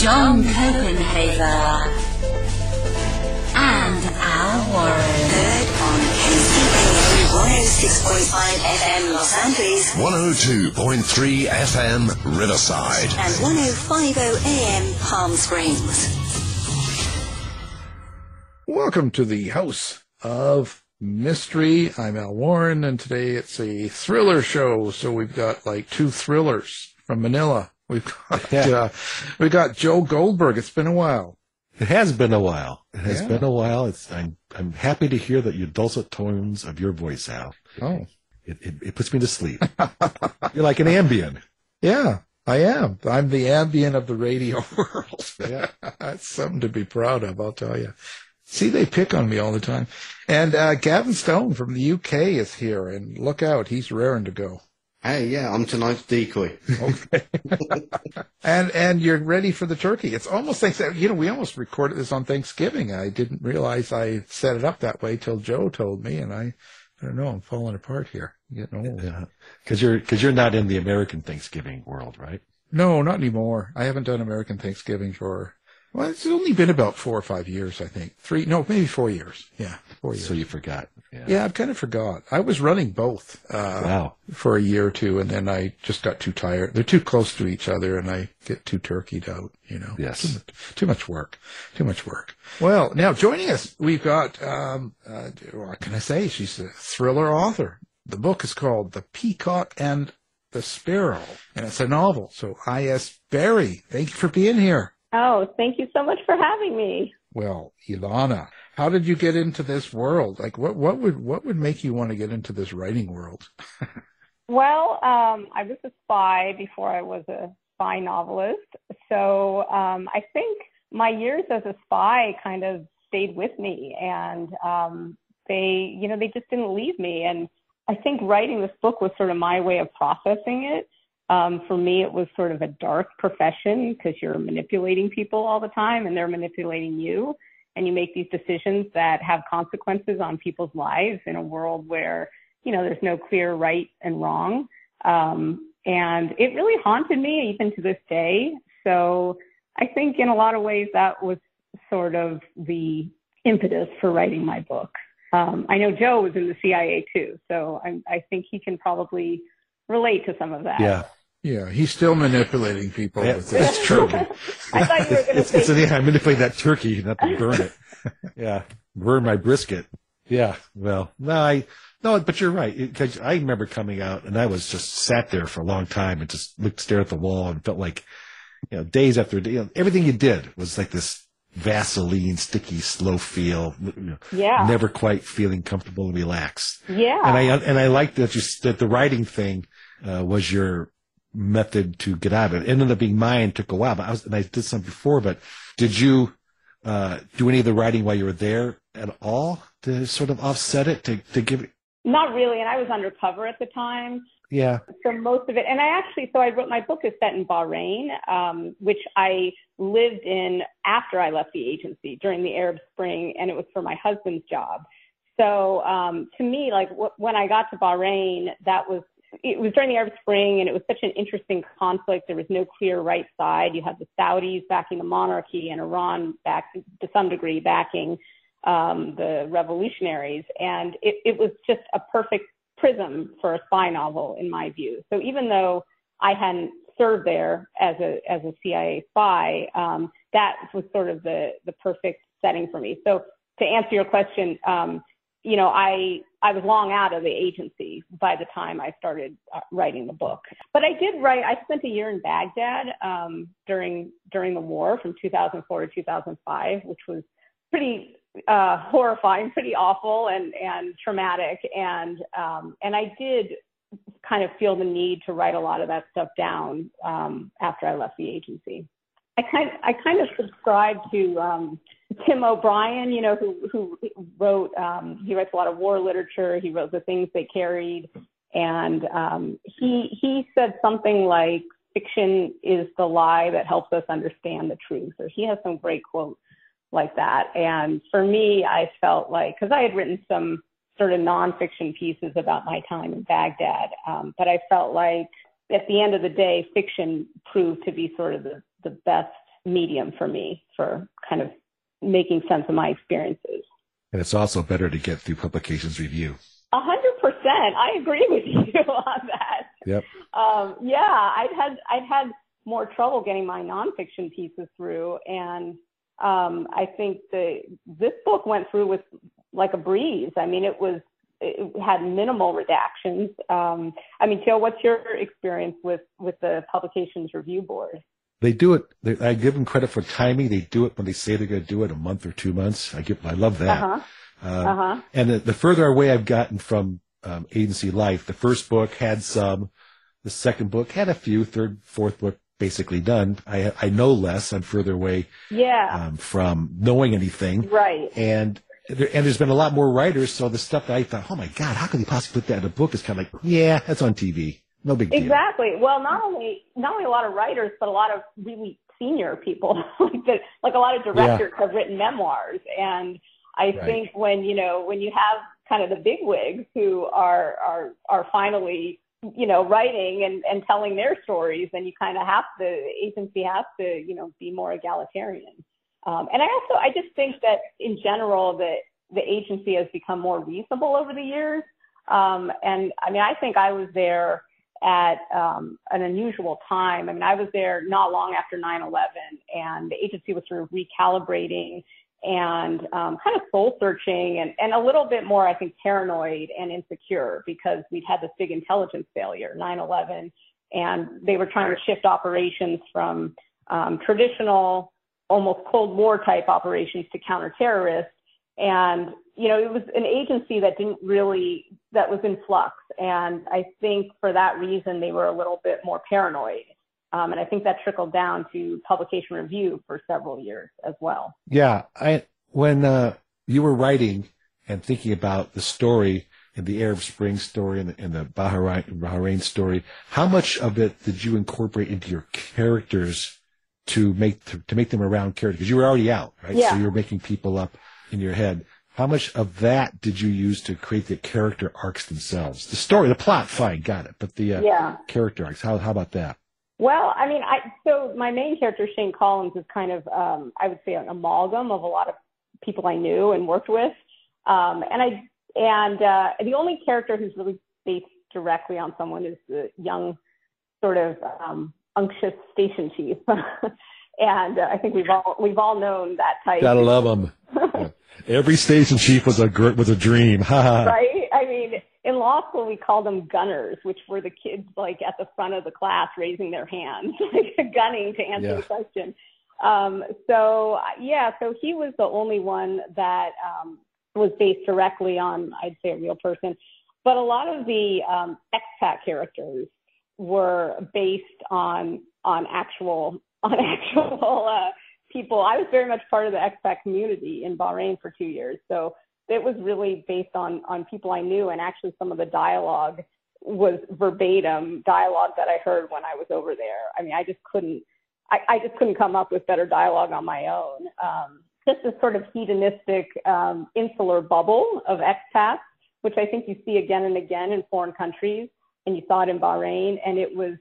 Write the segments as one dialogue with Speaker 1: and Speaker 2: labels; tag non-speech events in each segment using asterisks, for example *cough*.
Speaker 1: John Copenhaver, and Al Warren.
Speaker 2: Heard on KCAA 106.5 FM Los Angeles
Speaker 3: 102.3 FM Riverside.
Speaker 2: and 105.0 AM Palm Springs.
Speaker 4: Welcome to the House of Mystery. I'm Al Warren, and today it's a thriller show. So we've got like two thrillers from Manila. We've got *laughs*
Speaker 5: Yeah.
Speaker 4: uh, we've got Joe Goldberg. It's been a while.
Speaker 5: It has been a while. It has
Speaker 4: Yeah.
Speaker 5: been a while. It's I'm I'm happy to hear that your dulcet tones of your voice, Al.
Speaker 4: Oh,
Speaker 5: It it, it puts me to sleep. *laughs* You're like an Ambien.
Speaker 4: yeah, I am. I'm the Ambien of the radio *laughs* world.
Speaker 5: Yeah.
Speaker 4: That's something to be proud of, I'll tell you. See, they pick on me all the time. And uh, Gavin Stone from the UK is here, and look out, he's raring to go.
Speaker 6: Hey, yeah, I'm tonight's decoy.
Speaker 4: Okay. *laughs* and and you're ready for the turkey. It's almost Thanksgiving. you know we almost recorded this on Thanksgiving. I didn't realize I set it up that way till Joe told me, and I I don't know. I'm falling apart here. I'm getting old.
Speaker 5: Yeah. Cause you're, cause you're not in the American Thanksgiving world, right?
Speaker 4: No, not anymore. I haven't done American Thanksgiving for well, it's only been about four or five years, I think. Three, no, maybe four years. Yeah, four years.
Speaker 5: So you forgot. Yeah.
Speaker 4: yeah, I've kind of forgot. I was running both. Uh,
Speaker 5: Wow.
Speaker 4: for a year or two, and then I just got too tired. They're too close to each other, and I get too turkeyed out. You know,
Speaker 5: Yes.
Speaker 4: too much, too much work, too much work. Well, now joining us, we've got um, uh, what can I say? She's a thriller author. The book is called "The Peacock and the Sparrow," and it's a novel. So, I.S. Berry, thank you for being here.
Speaker 7: Oh, thank you so much for having me.
Speaker 4: Well, Ilana, how did you get into this world? Like, what what would what would make you want to get into this writing world? *laughs*
Speaker 7: Well, um, I was a spy before I was a spy novelist. So um, I think my years as a spy kind of stayed with me and um, they, you know, they just didn't leave me. And I think writing this book was sort of my way of processing it. Um, for me, it was sort of a dark profession because you're manipulating people all the time and they're manipulating you. And you make these decisions that have consequences on people's lives in a world where, you know, there's no clear right and wrong. Um, and it really haunted me even to this day. So I think in a lot of ways that was sort of the impetus for writing my book. Um, I know Joe was in the CIA too, so I, I think he can probably relate to some of that.
Speaker 5: Yeah.
Speaker 4: Yeah, he's still manipulating people
Speaker 5: Yeah,
Speaker 4: with this.
Speaker 5: that's true. *laughs*
Speaker 7: I thought you were going to
Speaker 5: It's, it's,
Speaker 7: say
Speaker 5: yeah, I manipulate that turkey, not to burn it. *laughs* yeah. Burn my brisket. Yeah. Well, no, I, no, but you're right. 'cause I remember coming out and I was just sat there for a long time and just looked, stare at the wall and felt like, you know, days after day, you know, everything you did was like this Vaseline, sticky, slow feel, you know,
Speaker 7: Yeah.
Speaker 5: never quite feeling comfortable and relaxed.
Speaker 7: Yeah.
Speaker 5: And I, and I liked that you, that the writing thing, uh, was your method to get out of it. It ended up being mine, took a while, but I was, and I did some before, but did you, uh, do any of the writing while you were there at all to sort of offset it, to, to give it?
Speaker 7: Not really. And I was undercover at the time.
Speaker 5: Yeah.
Speaker 7: so most of it, and I actually, so I wrote my book is set in Bahrain, um, which I lived in after I left the agency during the Arab Spring, and it was for my husband's job. So um, to me, like w- when I got to Bahrain, that was it was during the Arab Spring, and it was such an interesting conflict. There was no clear right side. You had the Saudis backing the monarchy, and Iran back to some degree backing um, the revolutionaries, and it, it was just a perfect prism for a spy novel in my view. So even though I hadn't served there as a as a CIA spy, um, that was sort of the the perfect setting for me. So to answer your question, um, you know, I I was long out of the agency by the time I started uh, writing the book. But I did write. I spent a year in Baghdad um, during during the war from 2004 to 2005, which was pretty uh, horrifying, pretty awful, and and traumatic. And um, and I did kind of feel the need to write a lot of that stuff down um, after I left the agency. I kind I kind of subscribe to um, Tim O'Brien, you know, who who wrote um, he writes a lot of war literature. He wrote the things they carried, and um, he he said something like fiction is the lie that helps us understand the truth. Or he has some great quotes like that. And for me, I felt like because I had written some sort of nonfiction pieces about my time in Baghdad, um, but I felt like at the end of the day, fiction proved to be sort of the, the best medium for me for kind of making sense of my experiences.
Speaker 5: And it's also better to get through publications review.
Speaker 7: A hundred percent. I agree with *laughs* you on that.
Speaker 5: Yep.
Speaker 7: Um, yeah, I'd had I'd had more trouble getting my nonfiction pieces through, and um, I think the this book went through with like a breeze. I mean, it was it had minimal redactions. Um, I mean, Joe, what's your experience with with the publications review board?
Speaker 5: They do it. They, I give them credit for timing. They do it when they say they're going to do it, a month or two months. I give. I love that.
Speaker 7: Uh-huh.
Speaker 5: Um,
Speaker 7: Uh-huh.
Speaker 5: And the, the further away I've gotten from um, agency life, the first book had some, the second book had a few, third, fourth book basically done. I I know less. I'm further away
Speaker 7: Yeah.
Speaker 5: um, from knowing anything,
Speaker 7: right.
Speaker 5: and there, and there's been a lot more writers. So the stuff that I thought, oh my god, how could you possibly put that in a book? Is kind of like, yeah, that's on TV. No big deal.
Speaker 7: Exactly. Well, not only not only a lot of writers, but a lot of really senior people. *laughs* like, the, like a lot of directors have written memoirs, and I
Speaker 5: Right.
Speaker 7: think when you know when you have kind of the big wigs who are are are finally you know writing and and telling their stories, then you kind of have the agency has to you know be more egalitarian. Um, and I also I just think that in general that the agency has become more reasonable over the years. Um, and I mean I think I was there at um, an unusual time. I mean, I was there not long after 9/11, and the agency was sort of recalibrating and um, kind of soul searching and, and a little bit more, I think, paranoid and insecure because we'd had this big intelligence failure, 9/11, and they were trying to shift operations from um, traditional, almost Cold War type operations to counterterrorist. And you know, it was an agency that didn't really that was in flux, and I think for that reason they were a little bit more paranoid. Um, and I think that trickled down to publication review for several years as well.
Speaker 5: Yeah, I when uh, you were writing and thinking about the story and the Arab Spring story and the, and the Bahrain, Bahrain story, how much of it did you incorporate into your characters to make to, to make them around characters? Because you were already out, right?
Speaker 7: Yeah.
Speaker 5: So you were making people up in your head. How much of that did you use to create the character arcs themselves? The story, the plot, fine, got it. But the uh,
Speaker 7: Yeah.
Speaker 5: character arcs, how how about that?
Speaker 7: Well, I mean, I so my main character Shane Collins is kind of um, I would say an amalgam of a lot of people I knew and worked with, um, and I and uh, the only character who's really based directly on someone is the young, sort of um, unctuous station chief, *laughs* and uh, I think we've all we've all known that type.
Speaker 5: Gotta love them. *laughs* Every station chief was a was a dream. *laughs*
Speaker 7: Right? I mean, in law school, we called them gunners, which were the kids like at the front of the class raising their hands, *laughs* like gunning to answer
Speaker 5: Yeah.
Speaker 7: the question. Um, so yeah, so he was the only one that um, was based directly on, I'd say, a real person. But a lot of the um, expat characters were based on on actual on *laughs* actual uh, people. I was very much part of the expat community in Bahrain for two years, so it was really based on on people I knew, and actually some of the dialogue was verbatim dialogue that I heard when I was over there. I mean, I just couldn't, I, I just couldn't come up with better dialogue on my own. Um, just this sort of hedonistic um, insular bubble of expats, which I think you see again and again in foreign countries, and you saw it in Bahrain, and it was,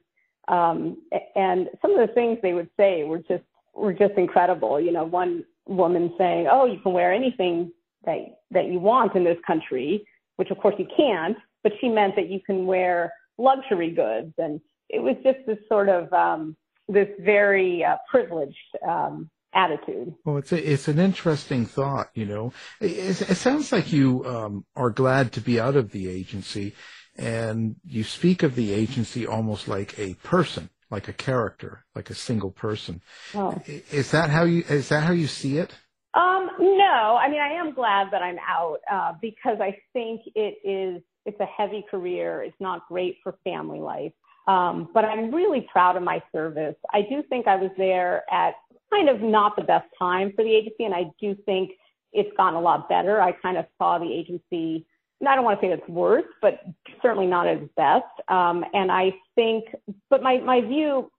Speaker 7: um, and some of the things they would say were just were just incredible. You know, one woman saying, "Oh, you can wear anything that that you want in this country," which of course you can't, but she meant that you can wear luxury goods, and it was just this sort of um, this very uh, privileged um, attitude.
Speaker 4: Well, it's a, it's an interesting thought. You know, it, it sounds like you um, are glad to be out of the agency, and you speak of the agency almost like a person, like a character, like a single person.
Speaker 7: Oh.
Speaker 4: Is that how you is that how you see it?
Speaker 7: Um, no, I mean I am glad that I'm out uh, because I think it is it's a heavy career. It's not great for family life. Um, but I'm really proud of my service. I do think I was there at kind of not the best time for the agency. And I do think it's gotten a lot better. I kind of saw the agency, I don't want to say it's worse, but certainly not as best. Um, and I think, but my, my view,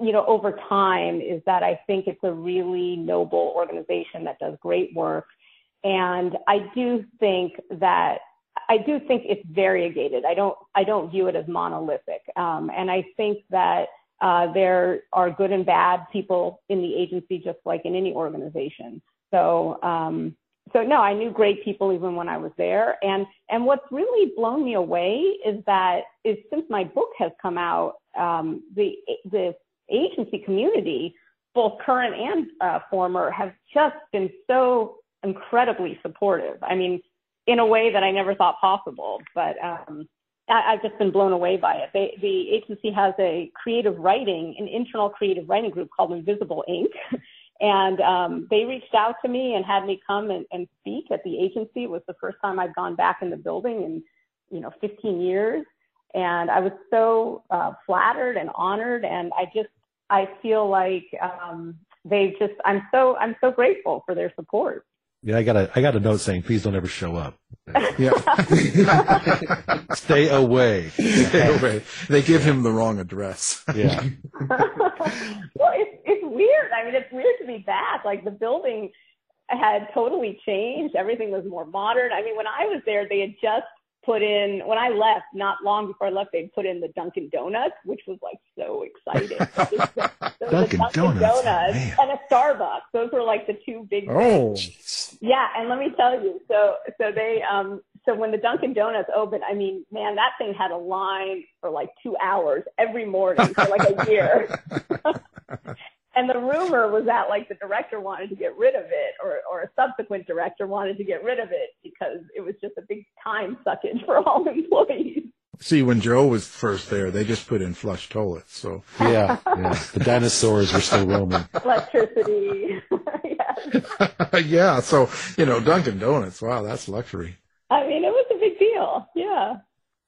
Speaker 7: you know, over time is that I think it's a really noble organization that does great work. And I do think that I do think it's variegated. I don't I don't view it as monolithic. Um, and I think that uh, there are good and bad people in the agency, just like in any organization. So um, so no, I knew great people even when I was there. And and what's really blown me away is that is since my book has come out, um, the the agency community, both current and uh, former, have just been so incredibly supportive. I mean, in a way that I never thought possible. But um, I, have just been blown away by it. They, the agency has a creative writing, an internal creative writing group called Invisible Ink. *laughs* and um, they reached out to me and had me come and, and speak at the agency. It was the first time I'd gone back in the building in, you know, 15 years. And I was so uh, flattered and honored. And I just, I feel like um, they just, I'm so, I'm so grateful for their support.
Speaker 5: Yeah, I got a I got a note saying, please don't ever show up.
Speaker 4: Yeah. *laughs*
Speaker 5: Stay away.
Speaker 4: Stay away. They give him the wrong address.
Speaker 5: Yeah. *laughs*
Speaker 7: well, it's it's weird. I mean, it's weird to be back. Like the building had totally changed. Everything was more modern. I mean, when I was there, they had just put in when I left, not long before I left, they put in the Dunkin' Donuts, which was like so exciting. *laughs*
Speaker 5: Dunkin',
Speaker 7: Dunkin
Speaker 5: Donuts,
Speaker 7: Donuts
Speaker 5: man.
Speaker 7: and a Starbucks. Those were like the two big.
Speaker 4: Oh,
Speaker 7: Yeah, and let me tell you, so so they um so when the Dunkin' Donuts opened, I mean, man, that thing had a line for like two hours every morning for like a year. *laughs* and the rumor was that like the director wanted to get rid of it or, or a subsequent director wanted to get rid of it because it was just a big time suckage for all *laughs* employees.
Speaker 4: see, when Joe was first there, they just put in flush toilets. So
Speaker 5: Yeah, yeah. The dinosaurs were still roaming.
Speaker 7: Electricity. *laughs* yes. *laughs*
Speaker 4: yeah, so you know, Dunkin' Donuts. Wow, that's luxury.
Speaker 7: I mean, it was a big deal. Yeah.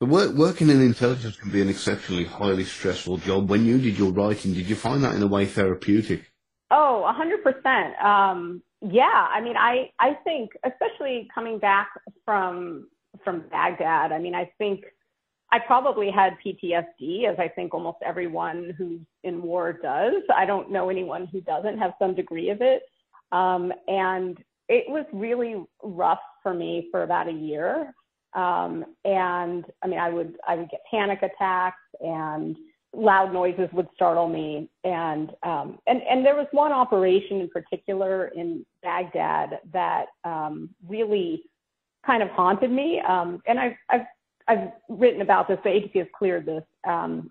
Speaker 6: But work, working in intelligence can be an exceptionally highly stressful job. When you did your writing, did you find that in a way therapeutic?
Speaker 7: Oh, a hundred percent. Um, yeah. I mean, I, I think, especially coming back from, from Baghdad, I mean, I think I probably had PTSD as I think almost everyone who's in war does. I don't know anyone who doesn't have some degree of it. Um, and it was really rough for me for about a year. Um, and I mean, I would, I would get panic attacks and loud noises would startle me. And, um, and, and there was one operation in particular in Baghdad that, um, really kind of haunted me. Um, and I've, I've, I've written about this. The agency has cleared this. Um,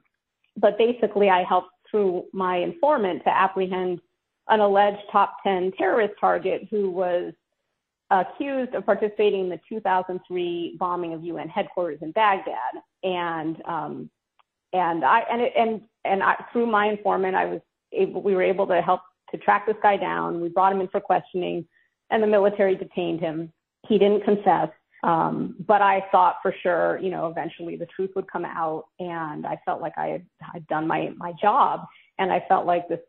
Speaker 7: but basically I helped through my informant to apprehend an alleged top 10 terrorist target who was accused of participating in the 2003 bombing of UN headquarters in Baghdad. And, um, and I, and, and, and I, through my informant, I was able, we were able to help to track this guy down. We brought him in for questioning and the military detained him. He didn't confess. Um, but I thought for sure, you know, eventually the truth would come out and I felt like I had, I'd done my, my job and I felt like this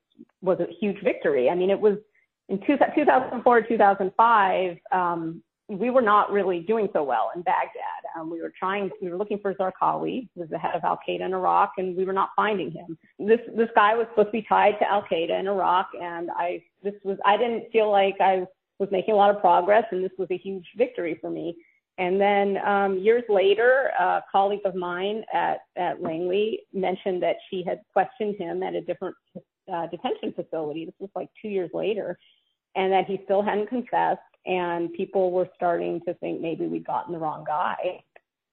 Speaker 7: was a huge victory. I mean, it was, in two, 2004 2005 um, we were not really doing so well in Baghdad. Um, we were trying, we were looking for Zarqawi, who was the head of Al Qaeda in Iraq, and we were not finding him. This this guy was supposed to be tied to Al Qaeda in Iraq, and I this was I didn't feel like I was making a lot of progress, and this was a huge victory for me. And then um, years later, a colleague of mine at at Langley mentioned that she had questioned him at a different uh, detention facility. This was like two years later, and that he still hadn't confessed. And people were starting to think maybe we'd gotten the wrong guy.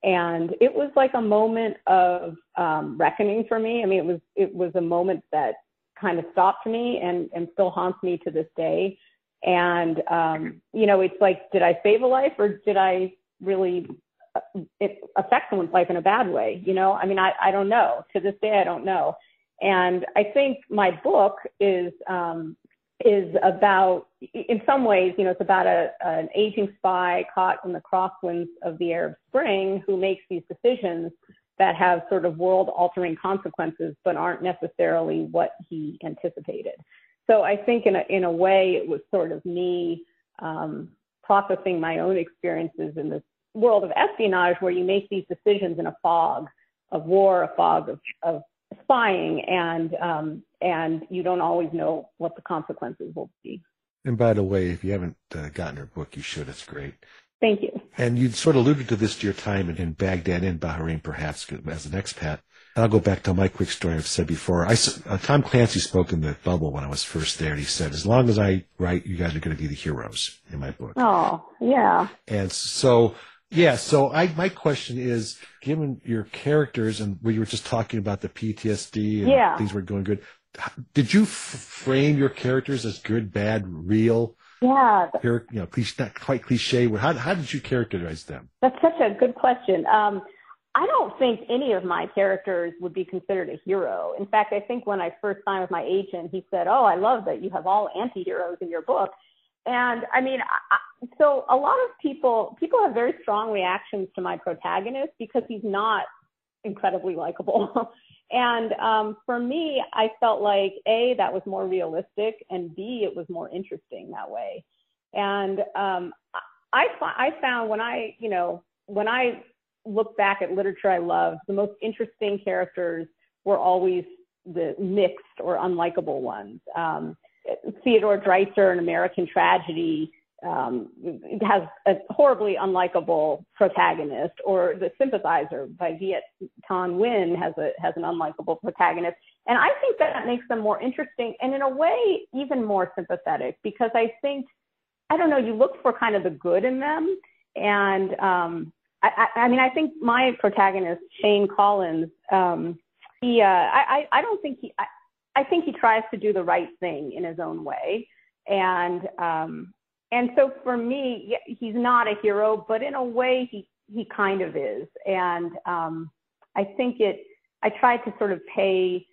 Speaker 7: And it was like a moment of um, reckoning for me. I mean, it was it was a moment that kind of stopped me and and still haunts me to this day. And um, you know, it's like, did I save a life or did I really uh, it affect someone's life in a bad way? You know, I mean, I I don't know. To this day, I don't know. And I think my book is um, is about, in some ways, you know, it's about a, an aging spy caught in the crosswinds of the Arab Spring who makes these decisions that have sort of world altering consequences, but aren't necessarily what he anticipated. so I think in a in a way it was sort of me um, processing my own experiences in this world of espionage, where you make these decisions in a fog of war, a fog of, of spying, and um, and you don't always know what the consequences will be.
Speaker 5: And by the way, if you haven't uh, gotten her book, you should. It's great.
Speaker 7: Thank you.
Speaker 5: And you sort of alluded to this to your time in, in Baghdad and Bahrain, perhaps, as an expat. And I'll go back to my quick story I've said before. I, uh, Tom Clancy spoke in the bubble when I was first there, and he said, as long as I write, you guys are going to be the heroes in my book.
Speaker 7: Oh, yeah.
Speaker 5: And so, yeah, so I, my question is, given your characters and we were just talking about the PTSD and
Speaker 7: Yeah.
Speaker 5: things were going good, did you f- frame your characters as good, bad, real,
Speaker 7: Yeah,
Speaker 5: char- you know, cliche, not quite cliche? How, how did you characterize them?
Speaker 7: That's such a good question. Um, I don't think any of my characters would be considered a hero. In fact, I think when I first signed with my agent, he said, "Oh, I love that you have all anti-heroes in your book." And I mean, I, so a lot of people people have very strong reactions to my protagonist because he's not incredibly likable. *laughs* and um, for me, I felt like a that was more realistic, and b it was more interesting that way. And um, I I found when I you know when I look back at literature I love, the most interesting characters were always the mixed or unlikable ones. Um, Theodore Dreiser An American Tragedy um, has a horribly unlikable protagonist, or The Sympathizer by Viet Thanh Nguyen has a has an unlikable protagonist, and I think that makes them more interesting and in a way even more sympathetic because I think I don't know you look for kind of the good in them, and um, I, I, I mean I think my protagonist Shane Collins, um, he uh, I, I I don't think he I, I think he tries to do the right thing in his own way, and um, and so for me, he's not a hero, but in a way, he he kind of is. And um, I think it. I tried to sort of pay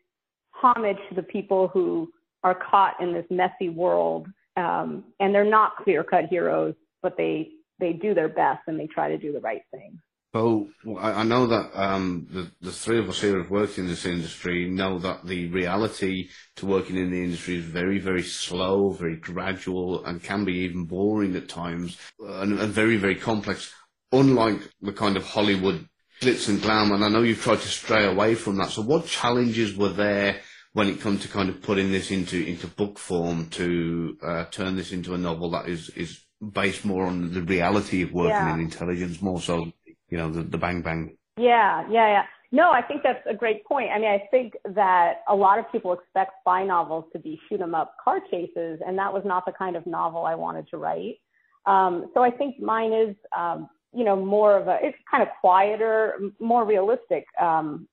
Speaker 7: homage to the people who are caught in this messy world, um, and they're not clear-cut heroes, but they they do their best and they try to do the right thing.
Speaker 6: So I I know that um, the, the three of us here have worked in this industry know that the reality to working in the industry is very, very slow, very gradual, and can be even boring at times, and, and very, very complex. Unlike the kind of Hollywood glitz and glam, and I know you've tried to stray away from that. So, what challenges were there when it comes to kind of putting this into into book form to uh, turn this into a novel that is is based more on the reality of working
Speaker 7: Yeah.
Speaker 6: in intelligence, more so you know, the, the bang bang.
Speaker 7: Yeah, yeah, yeah. No, I think that's a great point. I mean, I think that a lot of people expect spy novels to be shoot 'em up car chases, and that was not the kind of novel I wanted to write. Um, so I think mine is, um, you know, more of a, it's kind of quieter, more realistic um,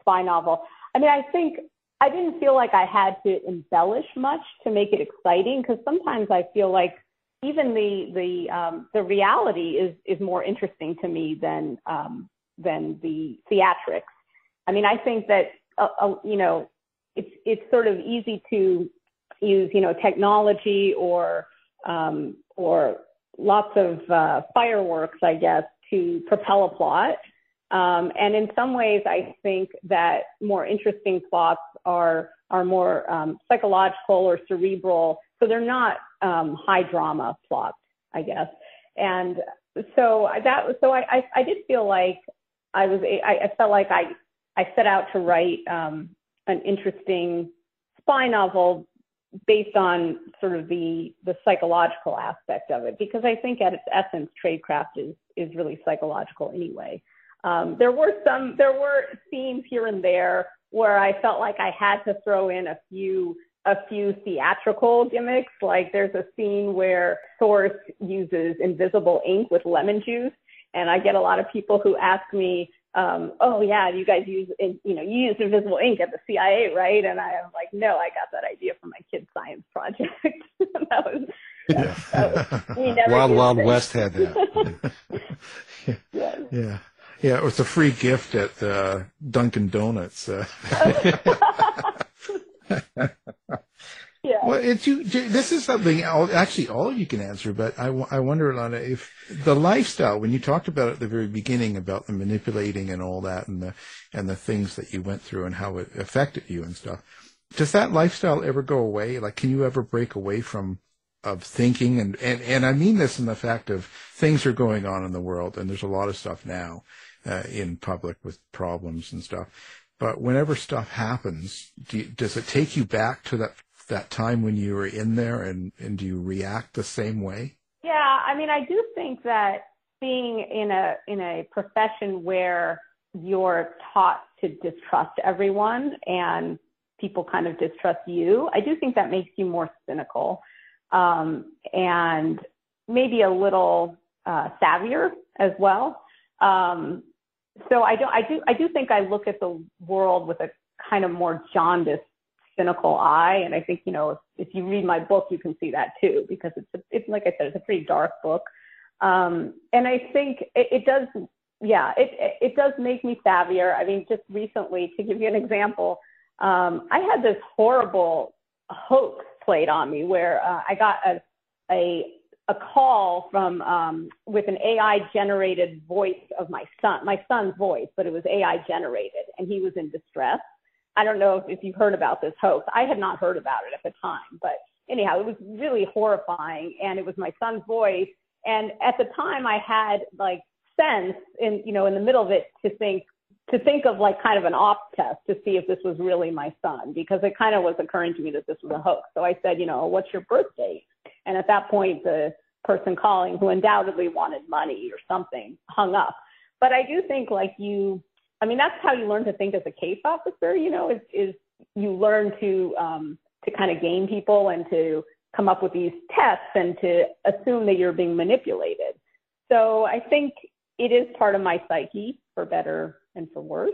Speaker 7: spy novel. I mean, I think I didn't feel like I had to embellish much to make it exciting because sometimes I feel like even the the um, the reality is is more interesting to me than um, than the theatrics. I mean, I think that uh, uh, you know it's it's sort of easy to use you know technology or um, or lots of uh, fireworks, I guess, to propel a plot. Um, and in some ways, I think that more interesting plots are are more um, psychological or cerebral. So they're not um, high drama plot, I guess. And so that so I, I, I did feel like I was I, I felt like I I set out to write um, an interesting spy novel based on sort of the the psychological aspect of it because I think at its essence tradecraft is is really psychological anyway. Um, there were some there were scenes here and there where I felt like I had to throw in a few a few theatrical gimmicks. Like there's a scene where Source uses invisible ink with lemon juice, and I get a lot of people who ask me, um, "Oh yeah, you guys use in- you know you use invisible ink at the CIA, right?" And I am like, "No, I got that idea from my kid's science project." *laughs* that was that was-
Speaker 5: Wild Wild
Speaker 7: it.
Speaker 5: West had that.
Speaker 7: Yes. *laughs*
Speaker 4: Yeah. Yeah, it was a free gift at uh, Dunkin' Donuts. Uh, *laughs*
Speaker 7: Yeah.
Speaker 4: well, it's you. This is something all, actually all of you can answer, but I, I wonder, Lana, if the lifestyle when you talked about at the very beginning about the manipulating and all that, and the and the things that you went through and how it affected you and stuff. does that lifestyle ever go away? Like, can you ever break away from of thinking? And, and, and I mean this in the fact of things are going on in the world and there's a lot of stuff now uh, in public with problems and stuff. But whenever stuff happens, do you, does it take you back to that that time when you were in there, and and do you react the same way?
Speaker 7: Yeah, I mean, I do think that being in a in a profession where you're taught to distrust everyone and people kind of distrust you, I do think that makes you more cynical um, and maybe a little uh, savvier as well. Um, so I do, I do, I do think I look at the world with a kind of more jaundiced, cynical eye. And I think, you know, if, if you read my book, you can see that too, because it's, a, it's like I said, it's a pretty dark book. Um, and I think it, it does, yeah, it, it, it does make me savvier. I mean, just recently, to give you an example, um, I had this horrible hoax played on me where uh, I got a, a a call from um, with an AI generated voice of my son, my son's voice, but it was AI generated, and he was in distress. I don't know if, if you've heard about this hoax. I had not heard about it at the time, but anyhow, it was really horrifying, and it was my son's voice. And at the time, I had like sense in you know in the middle of it to think to think of like kind of an off test to see if this was really my son because it kind of was occurring to me that this was a hoax. So I said, you know, what's your birth date? And at that point, the person calling who undoubtedly wanted money or something hung up. But I do think like you, I mean, that's how you learn to think as a case officer, you know, is, is you learn to, um, to kind of game people and to come up with these tests and to assume that you're being manipulated. So I think it is part of my psyche for better and for worse.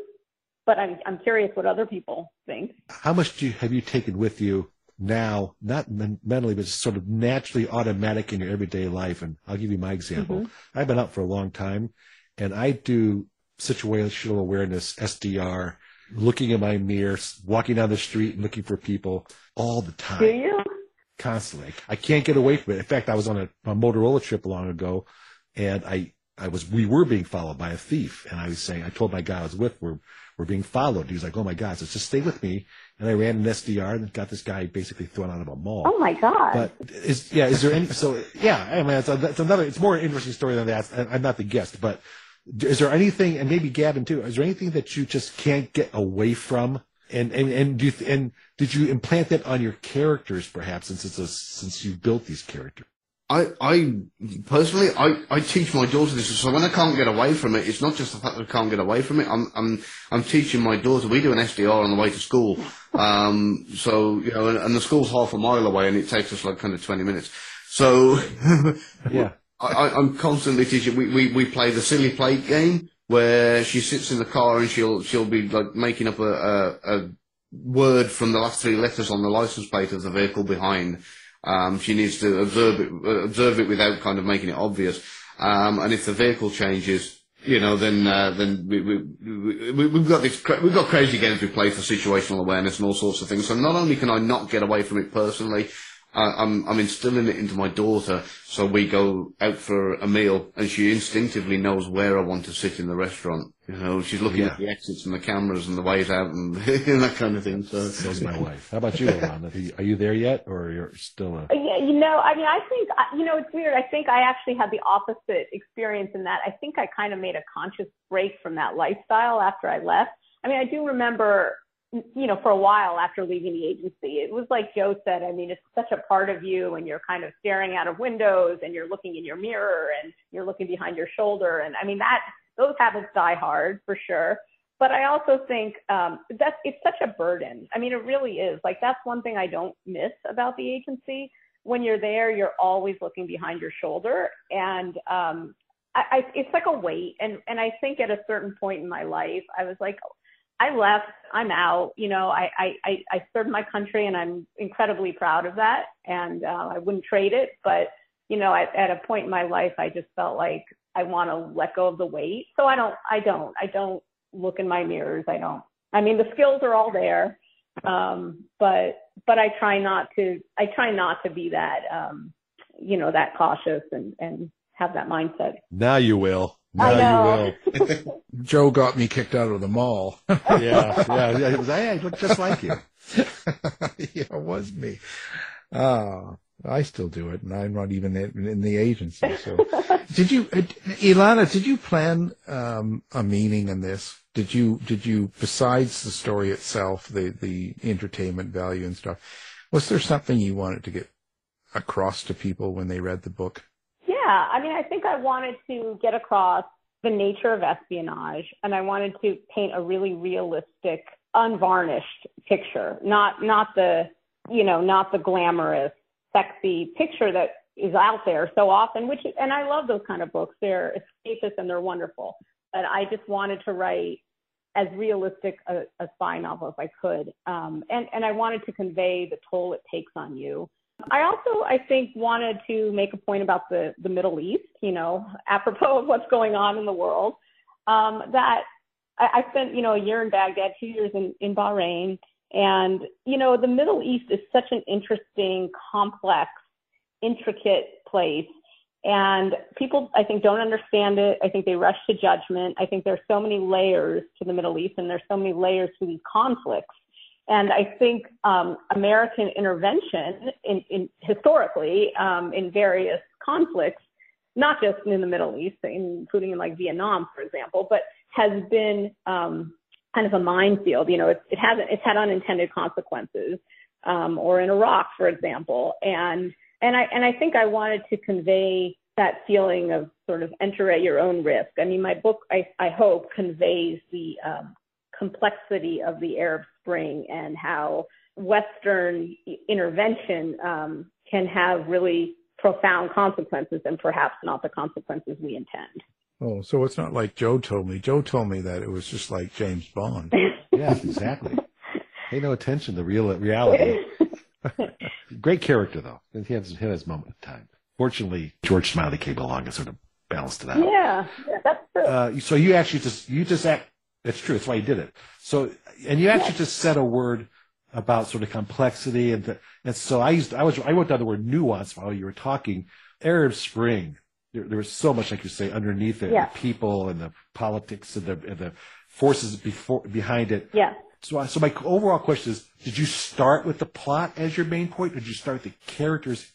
Speaker 7: But I'm, I'm curious what other people think.
Speaker 5: How much do you, have you taken with you now, not men- mentally, but sort of naturally automatic in your everyday life. And I'll give you my example. Mm-hmm. I've been out for a long time and I do situational awareness, SDR, looking in my mirror, walking down the street and looking for people all the time.
Speaker 7: Do you?
Speaker 5: Constantly. I can't get away from it. In fact, I was on a, a Motorola trip long ago and I, I was, we were being followed by a thief. And I was saying, I told my guy I was with, we're, we're being followed. He was like, oh my God, so just stay with me and I ran an SDR and got this guy basically thrown out of a mall.
Speaker 7: Oh my god!
Speaker 5: But is yeah, is there any? So yeah, I mean, it's, a, it's another. It's more interesting story than that. I'm not the guest, but is there anything? And maybe Gavin too. Is there anything that you just can't get away from? And and and do you, and did you implant that on your characters perhaps since it's a since you built these characters?
Speaker 6: I, I personally, I, I teach my daughter this. So when I can't get away from it, it's not just the fact that I can't get away from it. I'm, I'm, I'm teaching my daughter. We do an SDR on the way to school. Um, so, you know, and, and the school's half a mile away and it takes us like kind of 20 minutes. So, *laughs*
Speaker 5: yeah,
Speaker 6: I, I'm constantly teaching. We, we, we play the silly plate game where she sits in the car and she'll, she'll be like making up a, a, a word from the last three letters on the license plate of the vehicle behind um, she needs to observe it, observe it without kind of making it obvious. Um, and if the vehicle changes, you know, then uh, then we, we, we, we've got this we've got crazy games we play for situational awareness and all sorts of things. So not only can I not get away from it personally, I'm, I'm instilling it into my daughter. So we go out for a meal and she instinctively knows where I want to sit in the restaurant. You know, she's looking
Speaker 5: Yeah.
Speaker 6: at the exits and the cameras and the ways out and, *laughs* that kind of thing. So,
Speaker 5: So's my wife. How about you, Alana? Are you, are you there yet, or you're still a?
Speaker 7: Yeah, you know, I mean, I think, I- you know, it's weird. I think I actually had the opposite experience in that I think I kind of made a conscious break from that lifestyle after I left. I mean, I do remember, you know, for a while after leaving the agency, it was like Joe said, I mean, it's such a part of you and you're kind of staring out of windows and you're looking in your mirror and you're looking behind your shoulder. And I mean, that, those habits die hard for sure. But I also think um, that it's such a burden. I mean, it really is. Like that's one thing I don't miss about the agency. When you're there, you're always looking behind your shoulder, and um, I, I, it's like a weight. And and I think at a certain point in my life, I was like, I left. I'm out. You know, I I I, I served my country, and I'm incredibly proud of that. And uh, I wouldn't trade it. But you know, at, at a point in my life, I just felt like I want to let go of the weight. So I don't. I don't. I don't look in my mirrors. I don't. I mean, the skills are all there, um, but but I try not to. I try not to be that, um, you know, that cautious and and have that mindset.
Speaker 5: Now you will.
Speaker 7: I
Speaker 5: Now
Speaker 7: know.
Speaker 5: you will. *laughs*
Speaker 4: Joe got me kicked out of the mall.
Speaker 5: yeah, yeah. yeah. It was, hey, I look just like you. *laughs*
Speaker 4: yeah, it was me. Ah, I still do it, and I'm not even in, in the agency. So, *laughs* did you, uh, Ilana? Did you plan um, a meaning in this? Did you? Did you? Besides the story itself, the the entertainment value and stuff, was there something you wanted to get across to people when they read the book?
Speaker 7: Yeah, I mean, I think I wanted to get across the nature of espionage, and I wanted to paint a really realistic, unvarnished picture, not not the you know not the glamorous, sexy picture that is out there so often. Which and I love those kind of books. They're escapist and they're wonderful. But I just wanted to write as realistic a, a spy novel as I could, um, and and I wanted to convey the toll it takes on you. I also, I think, wanted to make a point about the, the Middle East, you know, apropos of what's going on in the world. Um, that I, I spent, you know, a year in Baghdad, two years in, in Bahrain. And, you know, the Middle East is such an interesting, complex, intricate place. And people, I think, don't understand it. I think they rush to judgment. I think there's so many layers to the Middle East and there's so many layers to these conflicts and I think um, American intervention in, in historically um, in various conflicts, not just in the Middle East, including in like Vietnam, for example, but has been um, kind of a minefield. You know, it, it hasn't it's had unintended consequences, um, or in Iraq, for example, and and I and I think I wanted to convey that feeling of sort of enter at your own risk. I mean, my book, I, I hope, conveys the um, complexity of the Arab Spring and how Western intervention um, can have really profound consequences and perhaps not the consequences we intend.
Speaker 4: Oh, so it's not like Joe told me. Joe told me that it was just like James Bond. *laughs*
Speaker 5: Yeah, exactly. Pay no attention to real reality. *laughs* Great character though. He has, he has his moment of time. Fortunately, George Smiley came along and sort of balanced it out.
Speaker 7: Yeah, that's true.
Speaker 5: Uh, so you actually just you just act. That's true. That's why you did it. So and you actually just said a word about sort of complexity and the, and so I used I was I wrote down the word nuance while you were talking. Arab Spring. There, there was so much, like you say, underneath it,
Speaker 7: Yeah.
Speaker 5: the people and the politics and the and the forces before behind it.
Speaker 7: yeah.
Speaker 5: So, so my overall question is: Did you start with the plot as your main point, or did you start the characters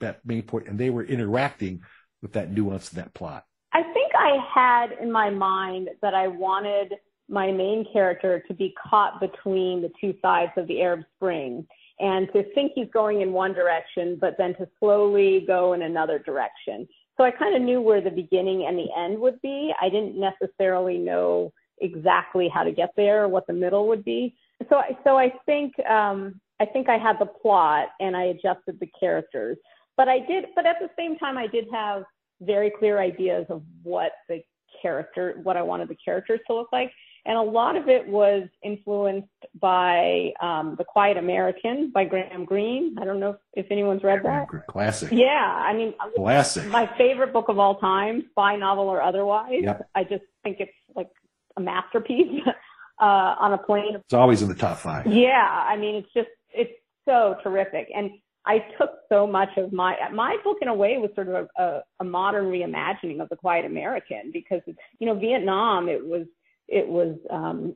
Speaker 5: that main point, and they were interacting with that nuance in that plot?
Speaker 7: I think I had in my mind that I wanted my main character to be caught between the two sides of the Arab Spring and to think he's going in one direction, but then to slowly go in another direction. So I kind of knew where the beginning and the end would be. I didn't necessarily know exactly how to get there, or what the middle would be. So, I- so I think, um, I think I had the plot and I adjusted the characters, but I did, but at the same time, I did have very clear ideas of what the character, what I wanted the characters to look like. And a lot of it was influenced by um, The Quiet American by Graham Greene. I don't know if, if anyone's read that.
Speaker 5: Classic.
Speaker 7: Yeah, I mean,
Speaker 5: Classic.
Speaker 7: my favorite book of all time, spy novel or otherwise.
Speaker 5: Yep.
Speaker 7: I just think it's like a masterpiece *laughs* uh, on a plane.
Speaker 5: It's always in the top five.
Speaker 7: Yeah, I mean, it's just it's so terrific, and I took so much of my my book in a way was sort of a, a, a modern reimagining of the Quiet American because it's, you know Vietnam it was it was um,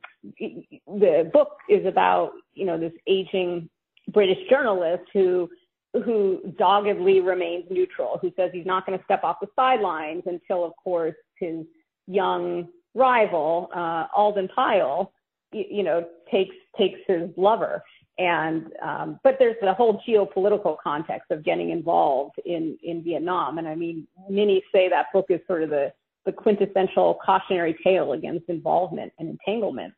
Speaker 7: the book is about you know this aging British journalist who who doggedly remains neutral, who says he's not going to step off the sidelines until, of course, his young rival uh, Alden Pyle, you, you know, takes takes his lover. And um, but there's the whole geopolitical context of getting involved in in Vietnam, and I mean, many say that book is sort of the the quintessential cautionary tale against involvement and entanglement.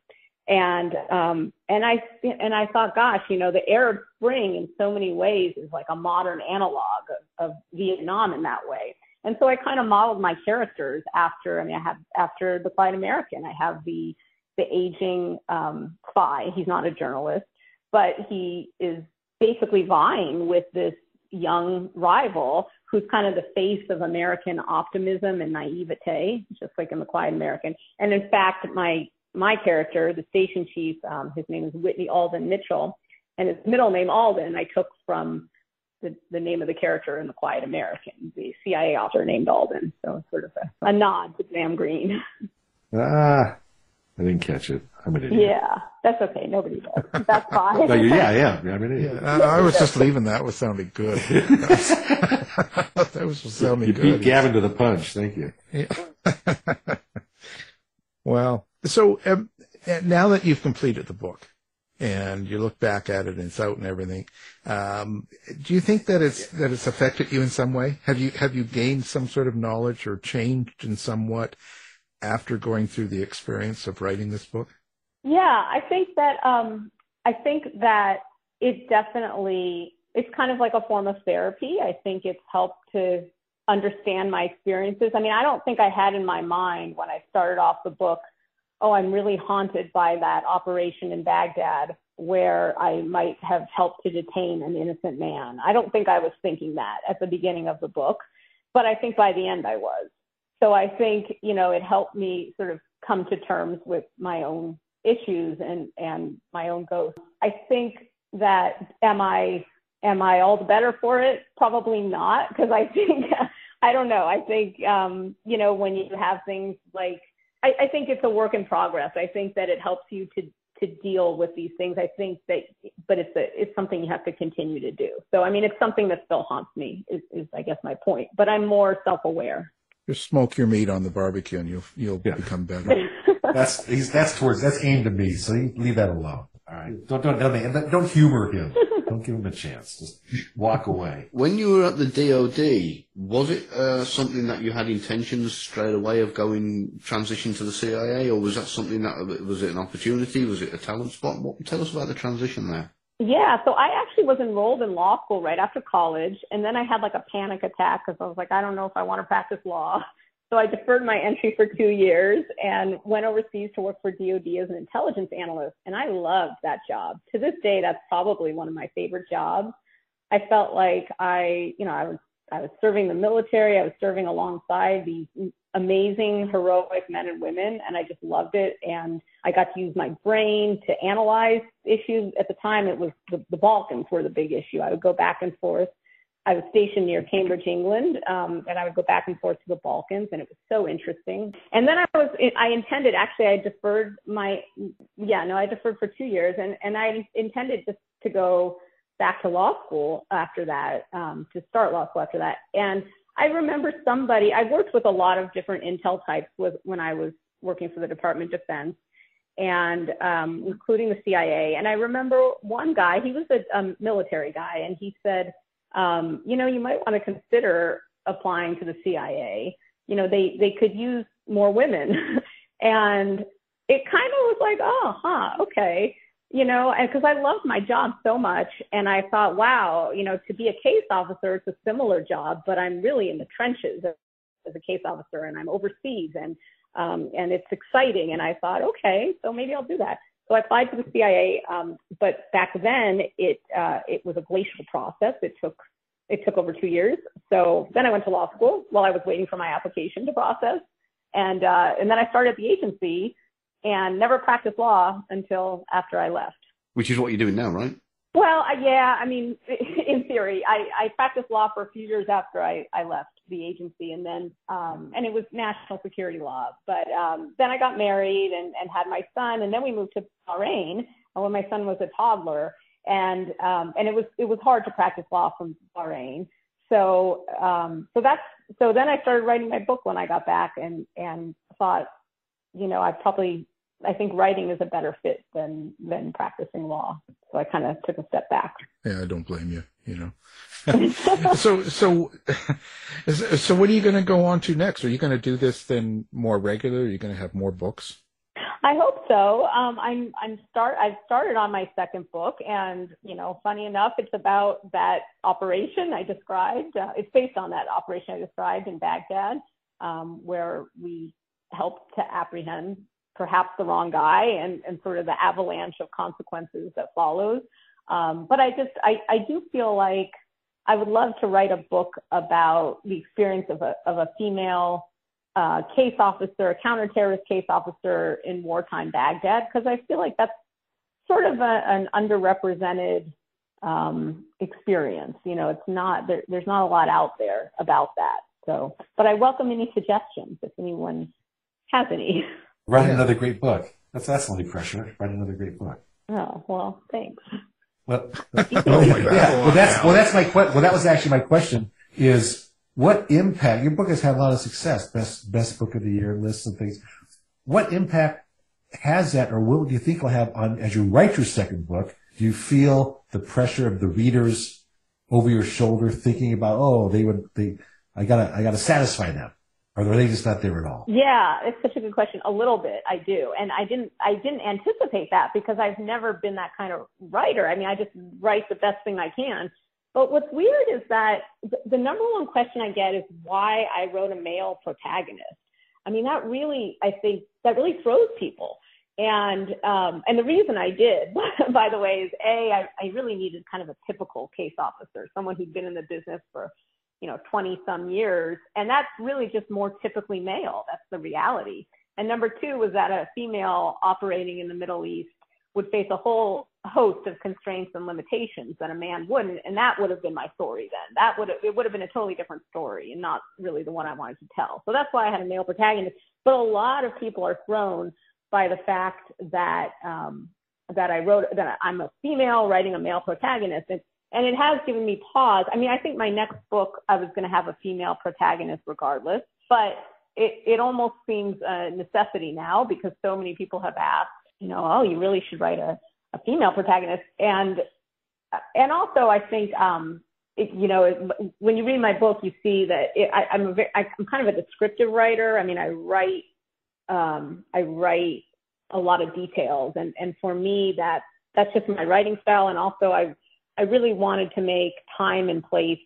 Speaker 7: And um, and I and I thought, gosh, you know, the Arab Spring in so many ways is like a modern analog of, of Vietnam in that way. And so I kind of modeled my characters after. I mean, I have after the Quiet American. I have the the aging um, spy. He's not a journalist, but he is basically vying with this young rival who's kind of the face of American optimism and naivete, just like in the Quiet American. And in fact, my my character, the station chief, um, his name is Whitney Alden Mitchell, and his middle name Alden I took from the, the name of the character in The Quiet American, the CIA author named Alden. So it's sort of a, a nod to Graham Greene. *laughs*
Speaker 5: Ah, I didn't catch it. I'm an idiot.
Speaker 7: Yeah, that's okay. Nobody does. That's fine. *laughs*
Speaker 5: No, yeah, yeah. I'm an idiot.
Speaker 4: I, I was just leaving that was sounding good. *laughs* *laughs* that was sounding
Speaker 5: You
Speaker 4: good.
Speaker 5: beat Gavin to the punch. Thank you.
Speaker 4: Yeah. *laughs* well, so um, now that you've completed the book and you look back at it and it's out and everything, um, do you think that it's that it's affected you in some way? Have you have you gained some sort of knowledge or changed in somewhat after going through the experience of writing this book?
Speaker 7: Yeah, I think that um, I think that it definitely it's kind of like a form of therapy. I think it's helped to understand my experiences. I mean, I don't think I had in my mind when I started off the book, oh, I'm really haunted by that operation in Baghdad where I might have helped to detain an innocent man. I don't think I was thinking that at the beginning of the book, but I think by the end I was. So I think, you know, it helped me sort of come to terms with my own issues and, and my own ghosts. I think that am I am I all the better for it? Probably not, because I *laughs* think I don't know. I think um, you know when you have things like I, I think it's a work in progress. I think that it helps you to to deal with these things. I think that, but it's a it's something you have to continue to do. So I mean, it's something that still haunts me. Is, is I guess my point. But I'm more self aware.
Speaker 4: Just smoke your meat on the barbecue and you'll you'll
Speaker 5: Yeah.
Speaker 4: become better. *laughs*
Speaker 5: That's he's that's towards that's aimed at me. So you leave that alone. All right. Don't don't don't, don't humor him. Don't give him a chance. Just walk away. *laughs*
Speaker 6: When you were at the DoD, was it uh, something that you had intentions straight away of going transition to the CIA, or was that something that was it an opportunity? Was it a talent spot? What, tell us about the transition there.
Speaker 7: Yeah, so I actually was enrolled in law school right after college, and then I had like a panic attack because I was like, I don't know if I want to practice law. So I deferred my entry for two years and went overseas to work for DoD as an intelligence analyst, and I loved that job. To this day, that's probably one of my favorite jobs. I felt like I, you know, I was I was serving the military, I was serving alongside these amazing, heroic men and women, and I just loved it. And I got to use my brain to analyze issues. At the time, it was the, the Balkans were the big issue. I would go back and forth. I was stationed near Cambridge, England, um, and I would go back and forth to the Balkans, and it was so interesting. And then I was, I intended, actually, I deferred my, yeah, no, I deferred for two years, and and I intended just to go back to law school after that, um, to start law school after that. And I remember somebody, I worked with a lot of different intel types with, when I was working for the Department of Defense and um, including the CIA. And I remember one guy, he was a um, military guy, and he said, um, you know, you might want to consider applying to the CIA. You know, they, they could use more women. *laughs* and it kind of was like, oh, huh, okay you know, and because I loved my job so much. And I thought, wow, you know, to be a case officer, it's a similar job, but I'm really in the trenches as a case officer and I'm overseas and, um, and it's exciting. And I thought, okay, so maybe I'll do that. So I applied to the CIA. Um, but back then it, uh, it was a glacial process. It took, it took over two years. So then I went to law school while I was waiting for my application to process. And, uh, and then I started at the agency and never practiced law until after I left.
Speaker 6: Which is what you're doing now, right?
Speaker 7: Well, uh, yeah, I mean, *laughs* in theory, I, I practiced law for a few years after I, I left the agency, and then um, and it was national security law. But um, then I got married and, and had my son, and then we moved to Bahrain when my son was a toddler, and um, and it was it was hard to practice law from Bahrain. So um, so that's so then I started writing my book when I got back, and and thought, you know, I probably I think writing is a better fit than than practicing law. So I kind of took a step back.
Speaker 4: Yeah, I don't blame you. You know. *laughs* so so *laughs* so what are you going to go on to next? Are you going to do this then more regular? Are you going to have more books?
Speaker 7: I hope so. Um, I'm I'm start I've started on my second book, and you know, funny enough, it's about that operation I described. Uh, it's based on that operation I described in Baghdad, um, where we helped to apprehend perhaps the wrong guy and, and sort of the avalanche of consequences that follows. Um, but I just, I, I do feel like I would love to write a book about the experience of a, of a female uh, case officer, a counterterrorist case officer in wartime Baghdad, because I feel like that's sort of a, an underrepresented um, experience. You know, it's not there, there's not a lot out there about that. So, but I welcome any suggestions if anyone has any. *laughs*
Speaker 5: Write another great book. That's that's only pressure. Write another great book.
Speaker 7: Oh well, thanks.
Speaker 5: Well, *laughs*
Speaker 4: Oh,
Speaker 5: yeah, well, that's well, that's my que- well, that was actually my question. Is what impact your book has had a lot of success, best best book of the year lists and things. What impact has that, or what do you think will have on as you write your second book? Do you feel the pressure of the readers over your shoulder, thinking about, oh, they would, they, I gotta, I gotta satisfy them, or are they just not there at all?
Speaker 7: Yeah, it's such a good question. A little bit, I do, and I didn't, I didn't anticipate that because I've never been that kind of writer. I mean, I just write the best thing I can. But what's weird is that the, number one question I get is why I wrote a male protagonist. I mean, that really, I think, that really throws people. And um, and the reason I did, *laughs* by the way, is a I, I really needed kind of a typical case officer, someone who'd been in the business for you know 20 some years, and that's really just more typically male. That's the reality. And number two was that a female operating in the Middle East would face a whole host of constraints and limitations that a man wouldn't, and that would have been my story then. That would have, it would have been a totally different story, and not really the one I wanted to tell. So that's why I had a male protagonist. But a lot of people are thrown by the fact that um, that I wrote that I'm a female writing a male protagonist, and and it has given me pause. I mean, I think my next book I was going to have a female protagonist regardless, but it it almost seems a necessity now because so many people have asked, you know, oh, you really should write a a female protagonist, and and also I think um, it, you know, it, when you read my book, you see that it, I, I'm a very, I, I'm kind of a descriptive writer. I mean, I write um, I write a lot of details, and and for me that that's just my writing style. And also, I I really wanted to make time and place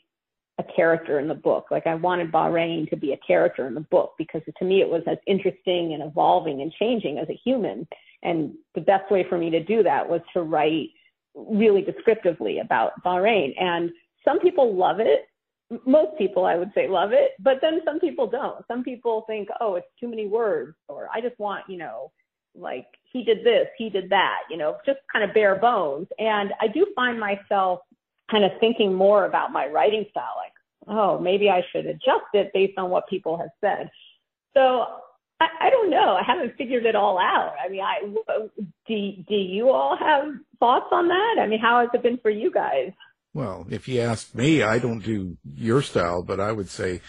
Speaker 7: a character in the book. Like I wanted Bahrain to be a character in the book because to me it was as interesting and evolving and changing as a human. And the best way for me to do that was to write really descriptively about Bahrain. And some people love it. Most people, I would say, love it, but then some people don't. Some people think, oh, it's too many words, or I just want, you know, like he did this, he did that, you know, just kind of bare bones. And I do find myself kind of thinking more about my writing style, like, oh, maybe I should adjust it based on what people have said. So I, I don't know. I haven't figured it all out. I mean, I do. Do you all have thoughts on that? I mean, how has it been for you guys?
Speaker 4: Well, if you ask me, I don't do your style, but I would say,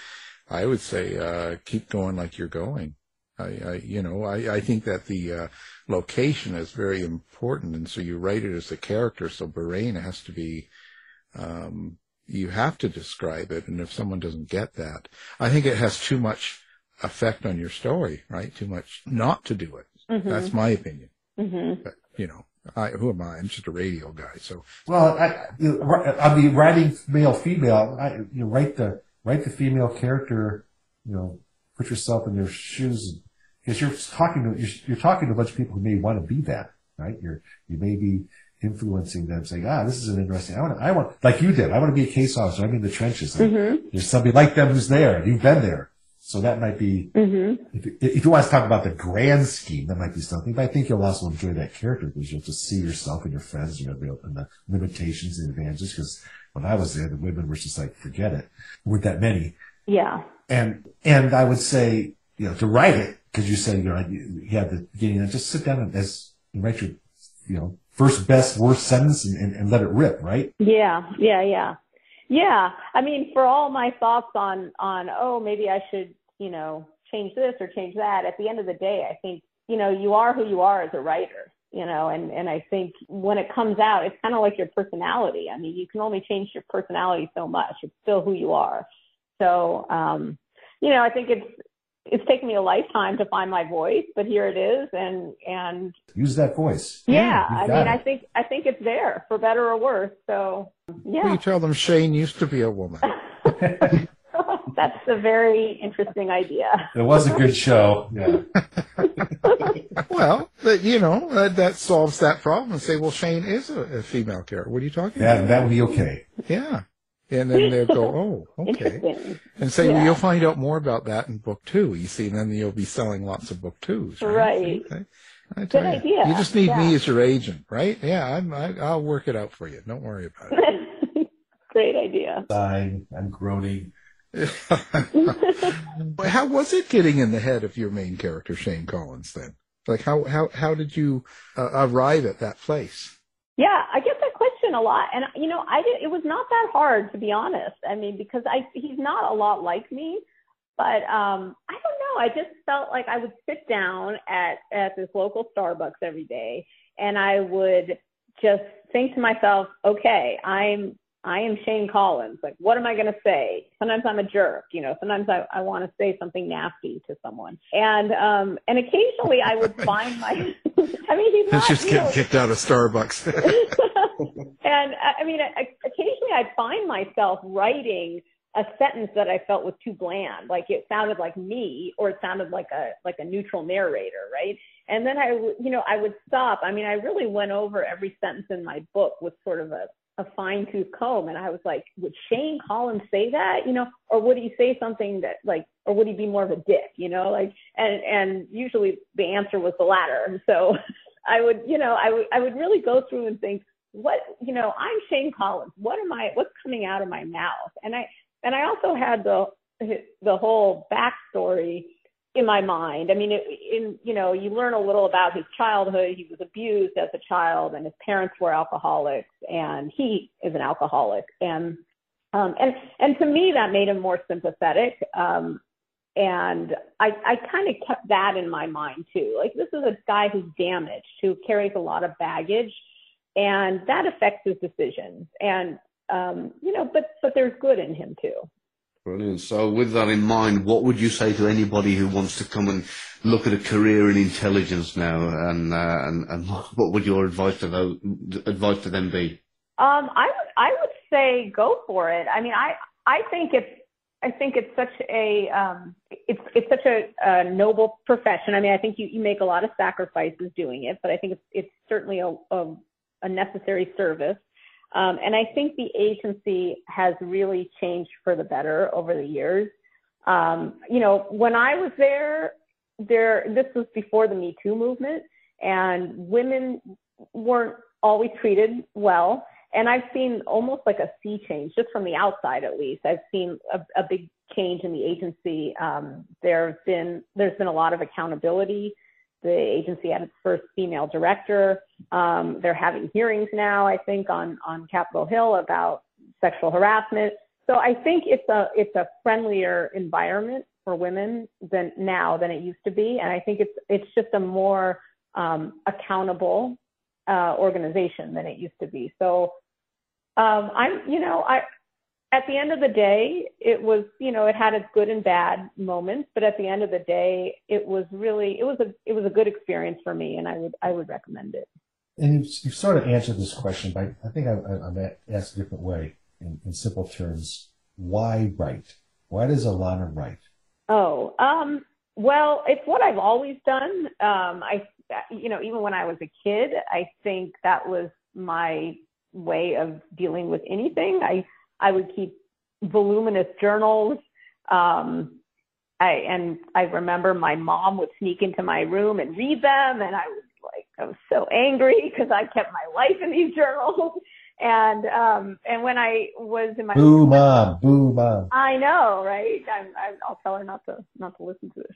Speaker 4: I would say, uh, keep going like you're going. I, I you know, I, I think that the uh, location is very important, and so you write it as a character. So Bahrain has to be, um, you have to describe it, and if someone doesn't get that, I think it has too much effect on your story, right? Too much not to do it.
Speaker 7: Mm-hmm.
Speaker 4: That's my opinion.
Speaker 7: Mm-hmm.
Speaker 4: But you know, I, who am I? I'm just a radio guy. So
Speaker 5: Well, I, you know, on the writing male female, I, you know, write the write the female character. You know, put yourself in their shoes because you're talking to you're, you're talking to a bunch of people who may want to be that, right? You're you may be influencing them, saying, "Ah, this is an interesting. I want, to, I want, like you did. I want to be a case officer. I'm in the trenches.
Speaker 7: Mm-hmm.
Speaker 5: There's somebody like them who's there. You've been there, so that might be.
Speaker 7: Mm-hmm.
Speaker 5: If, if you want to talk about the grand scheme, that might be something. But I think you'll also enjoy that character because you'll just see yourself and your friends. You're be and the limitations and advantages. Because when I was there, the women were just like, forget it. Weren't that many.
Speaker 7: Yeah.
Speaker 5: And and I would say, you know, to write it because you said you know you, had the beginning. And just sit down and as write your, you know, first best worst sentence and, and, and let it rip. Right.
Speaker 7: Yeah, yeah, yeah. Yeah. I mean, for all my thoughts on on oh, maybe I should, you know, change this or change that, at the end of the day, I think, you know, you are who you are as a writer, you know, and and I think when it comes out, it's kind of like your personality. I mean, you can only change your personality so much. It's still who you are. So, um, you know, I think it's it's taken me a lifetime to find my voice, but here it is, and and
Speaker 5: Use that voice.
Speaker 7: yeah,
Speaker 5: You've
Speaker 7: I mean,
Speaker 5: it.
Speaker 7: I think I think it's there for better or worse. So
Speaker 4: Well,
Speaker 7: yeah,
Speaker 4: you tell them Shane used to be a woman. *laughs* *laughs*
Speaker 7: that's a very interesting idea.
Speaker 5: It was a good show. Yeah. *laughs*
Speaker 4: well, but, you know, that, that solves that problem and say, well, Shane is a, a female character. What are you talking
Speaker 5: That
Speaker 4: about?
Speaker 5: Yeah, that would be okay.
Speaker 4: Yeah. And then they'll go, *laughs* oh, okay. And say, well, you'll find out more about that in book two, you see, and then you'll be selling lots of book twos. Right.
Speaker 7: Right.
Speaker 4: Okay. I tell
Speaker 7: Good
Speaker 4: you,
Speaker 7: idea.
Speaker 4: You just need
Speaker 7: Yeah.
Speaker 4: me as your agent, right? Yeah, I'm, I, I'll work it out for you. Don't worry about it. *laughs*
Speaker 7: Great idea.
Speaker 5: Sighing, I'm groaning. *laughs*
Speaker 4: how was it getting in the head of your main character, Shane Collins? Then, like, how how how did you uh, arrive at that place?
Speaker 7: Yeah, I get that question a lot, and you know, I did. It was not that hard to be honest. I mean, because I he's not a lot like me, but um, I don't know. I just felt like I would sit down at at this local Starbucks every day, and I would just think to myself, okay, I'm I am Shane Collins. Like, what am I going to say? Sometimes I'm a jerk, you know. Sometimes I, I want to say something nasty to someone, and um, and occasionally I would find my. *laughs* I mean, he's not.
Speaker 4: Just getting
Speaker 7: know,
Speaker 4: kicked out of Starbucks. *laughs*
Speaker 7: and I I mean, I- occasionally I'd find myself writing a sentence that I felt was too bland, like it sounded like me, or it sounded like a like a neutral narrator, right? And then I, would- you know, I would stop. I mean, I really went over every sentence in my book with sort of a a fine tooth comb, and I was like, would Shane Collins say that, you know, or would he say something that like, or would he be more of a dick, you know, like, and and usually the answer was the latter. So *laughs* I would, you know, I would I would really go through and think what you know i'm shane collins. What am i what's coming out of my mouth? And i and i also had the the whole backstory in my mind i mean it, in you know you learn a little about his childhood he was abused as a child and his parents were alcoholics and he is an alcoholic and um and and to me that made him more sympathetic um and I, I kind of kept that in my mind too. Like this is a guy who's damaged, who carries a lot of baggage, and that affects his decisions. And um, you know, but but there's good in him too.
Speaker 6: Brilliant. So, with that in mind, what would you say to anybody who wants to come and look at a career in intelligence now, and uh, and, and *laughs* what would your advice to those, advice to them be?
Speaker 7: Um, I would I would say go for it. I mean, I I think it's I think it's such a um, it's it's such a, a noble profession. I mean, I think you, you make a lot of sacrifices doing it, but I think it's it's certainly a, a, a necessary service. Um, and I think the agency has really changed for the better over the years. Um, you know, when I was there, there this was before the Me Too movement, and women weren't always treated well. And I've seen almost like a sea change, just from the outside at least. I've seen a, a big change in the agency. Um, there's been there's been a lot of accountability. The agency had its first female director. Um, they're having hearings now, I think, on on Capitol Hill about sexual harassment. So I think it's a it's a friendlier environment for women than now than it used to be, and I think it's it's just a more um, accountable uh, organization than it used to be. So um, I'm, you know, I at the end of the day, it was, you know, it had its good and bad moments, but at the end of the day, it was really, it was a, it was a good experience for me, and I would, I would recommend it.
Speaker 8: And you've, you've sort of answered this question, but I think I, I, I'm asked a different way in, in simple terms. Why write? Why does Alana write?
Speaker 7: Oh, um, well, it's what I've always done. Um, I, you know, even when I was a kid, I think that was my way of dealing with anything. I, I would keep voluminous journals. Um, I, and I remember my mom would sneak into my room and read them, and I was like, I was so angry *laughs* because I kept my life in these *laughs* journals. And um, and when I was in my
Speaker 8: Boo mom, boo mom.
Speaker 7: I know, right? I'm, I, I'll tell her not to not to listen to this.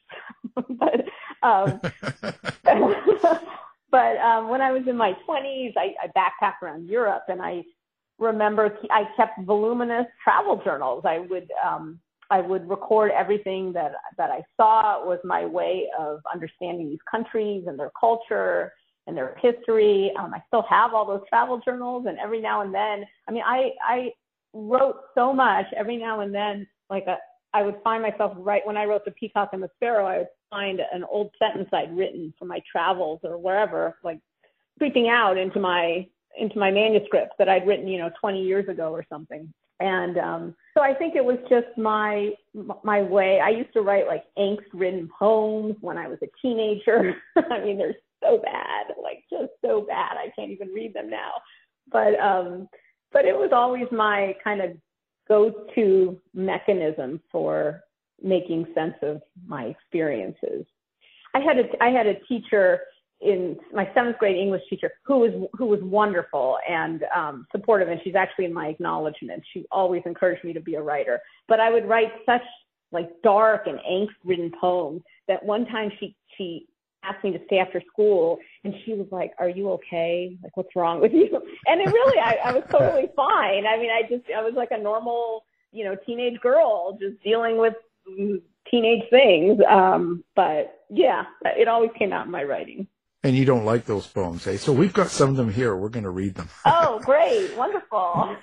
Speaker 7: *laughs* but um, but um, when I was in my 20s, I, I backpacked around Europe, and I remember I kept voluminous travel journals. I would um, I would record everything that that I saw. It was my way of understanding these countries and their culture and their history. Um, I still have all those travel journals, and every now and then, I mean, I I wrote so much. Every now and then, like a, I would find myself right when I wrote the Peacock and the Sparrow. I would find an old sentence I'd written from my travels or wherever, like creeping out into my into my manuscript that I'd written, you know, 20 years ago or something. And um, so I think it was just my my way. I used to write like angst-ridden poems when I was a teenager. *laughs* I mean, they're so bad, like just so bad. I can't even read them now. But um, but it was always my kind of go-to mechanism for making sense of my experiences. I had a I had a teacher in my seventh grade English teacher who was who was wonderful and um, supportive, and she's actually in my acknowledgement. She always encouraged me to be a writer, but I would write such like dark and angst-ridden poems that one time she she asked me to stay after school and she was like are you okay? Like what's wrong with you? *laughs* And it really I, I was totally *laughs* fine. I mean i just i was like a normal you know teenage girl just dealing with teenage things. Um but yeah it always came out in my writing
Speaker 4: And you don't like those poems, eh? So we've got some of them here. We're going to read them. *laughs*
Speaker 7: oh great wonderful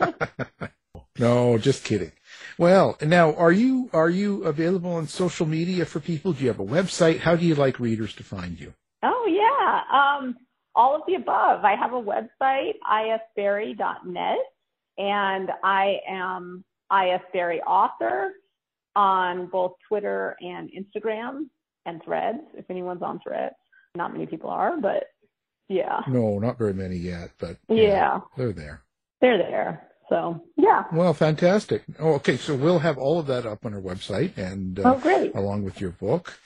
Speaker 7: *laughs* *laughs*
Speaker 4: No, just kidding. Well, now are you are you available on social media for people? Do you have a website? How do you like readers to find you?
Speaker 7: Oh yeah, um, all of the above. I have a website, isberry.net, and I am isberry author on both Twitter and Instagram and Threads. If anyone's on Threads, not many people are, but yeah,
Speaker 4: No, not very many yet, but
Speaker 7: yeah,
Speaker 4: they're there.
Speaker 7: they're there. So yeah.
Speaker 4: Well, fantastic. Oh, okay, so we'll have all of that up on our website, and uh,
Speaker 7: Oh, great.
Speaker 4: along with your book.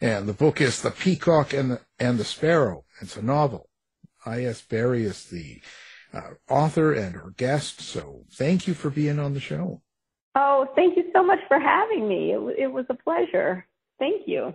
Speaker 4: And the book is The Peacock and the and the Sparrow. It's a novel. I.S. Berry is the uh, author and our guest. So thank you for being on the show.
Speaker 7: Oh, thank you so much for having me. It, w- it was a pleasure. Thank you.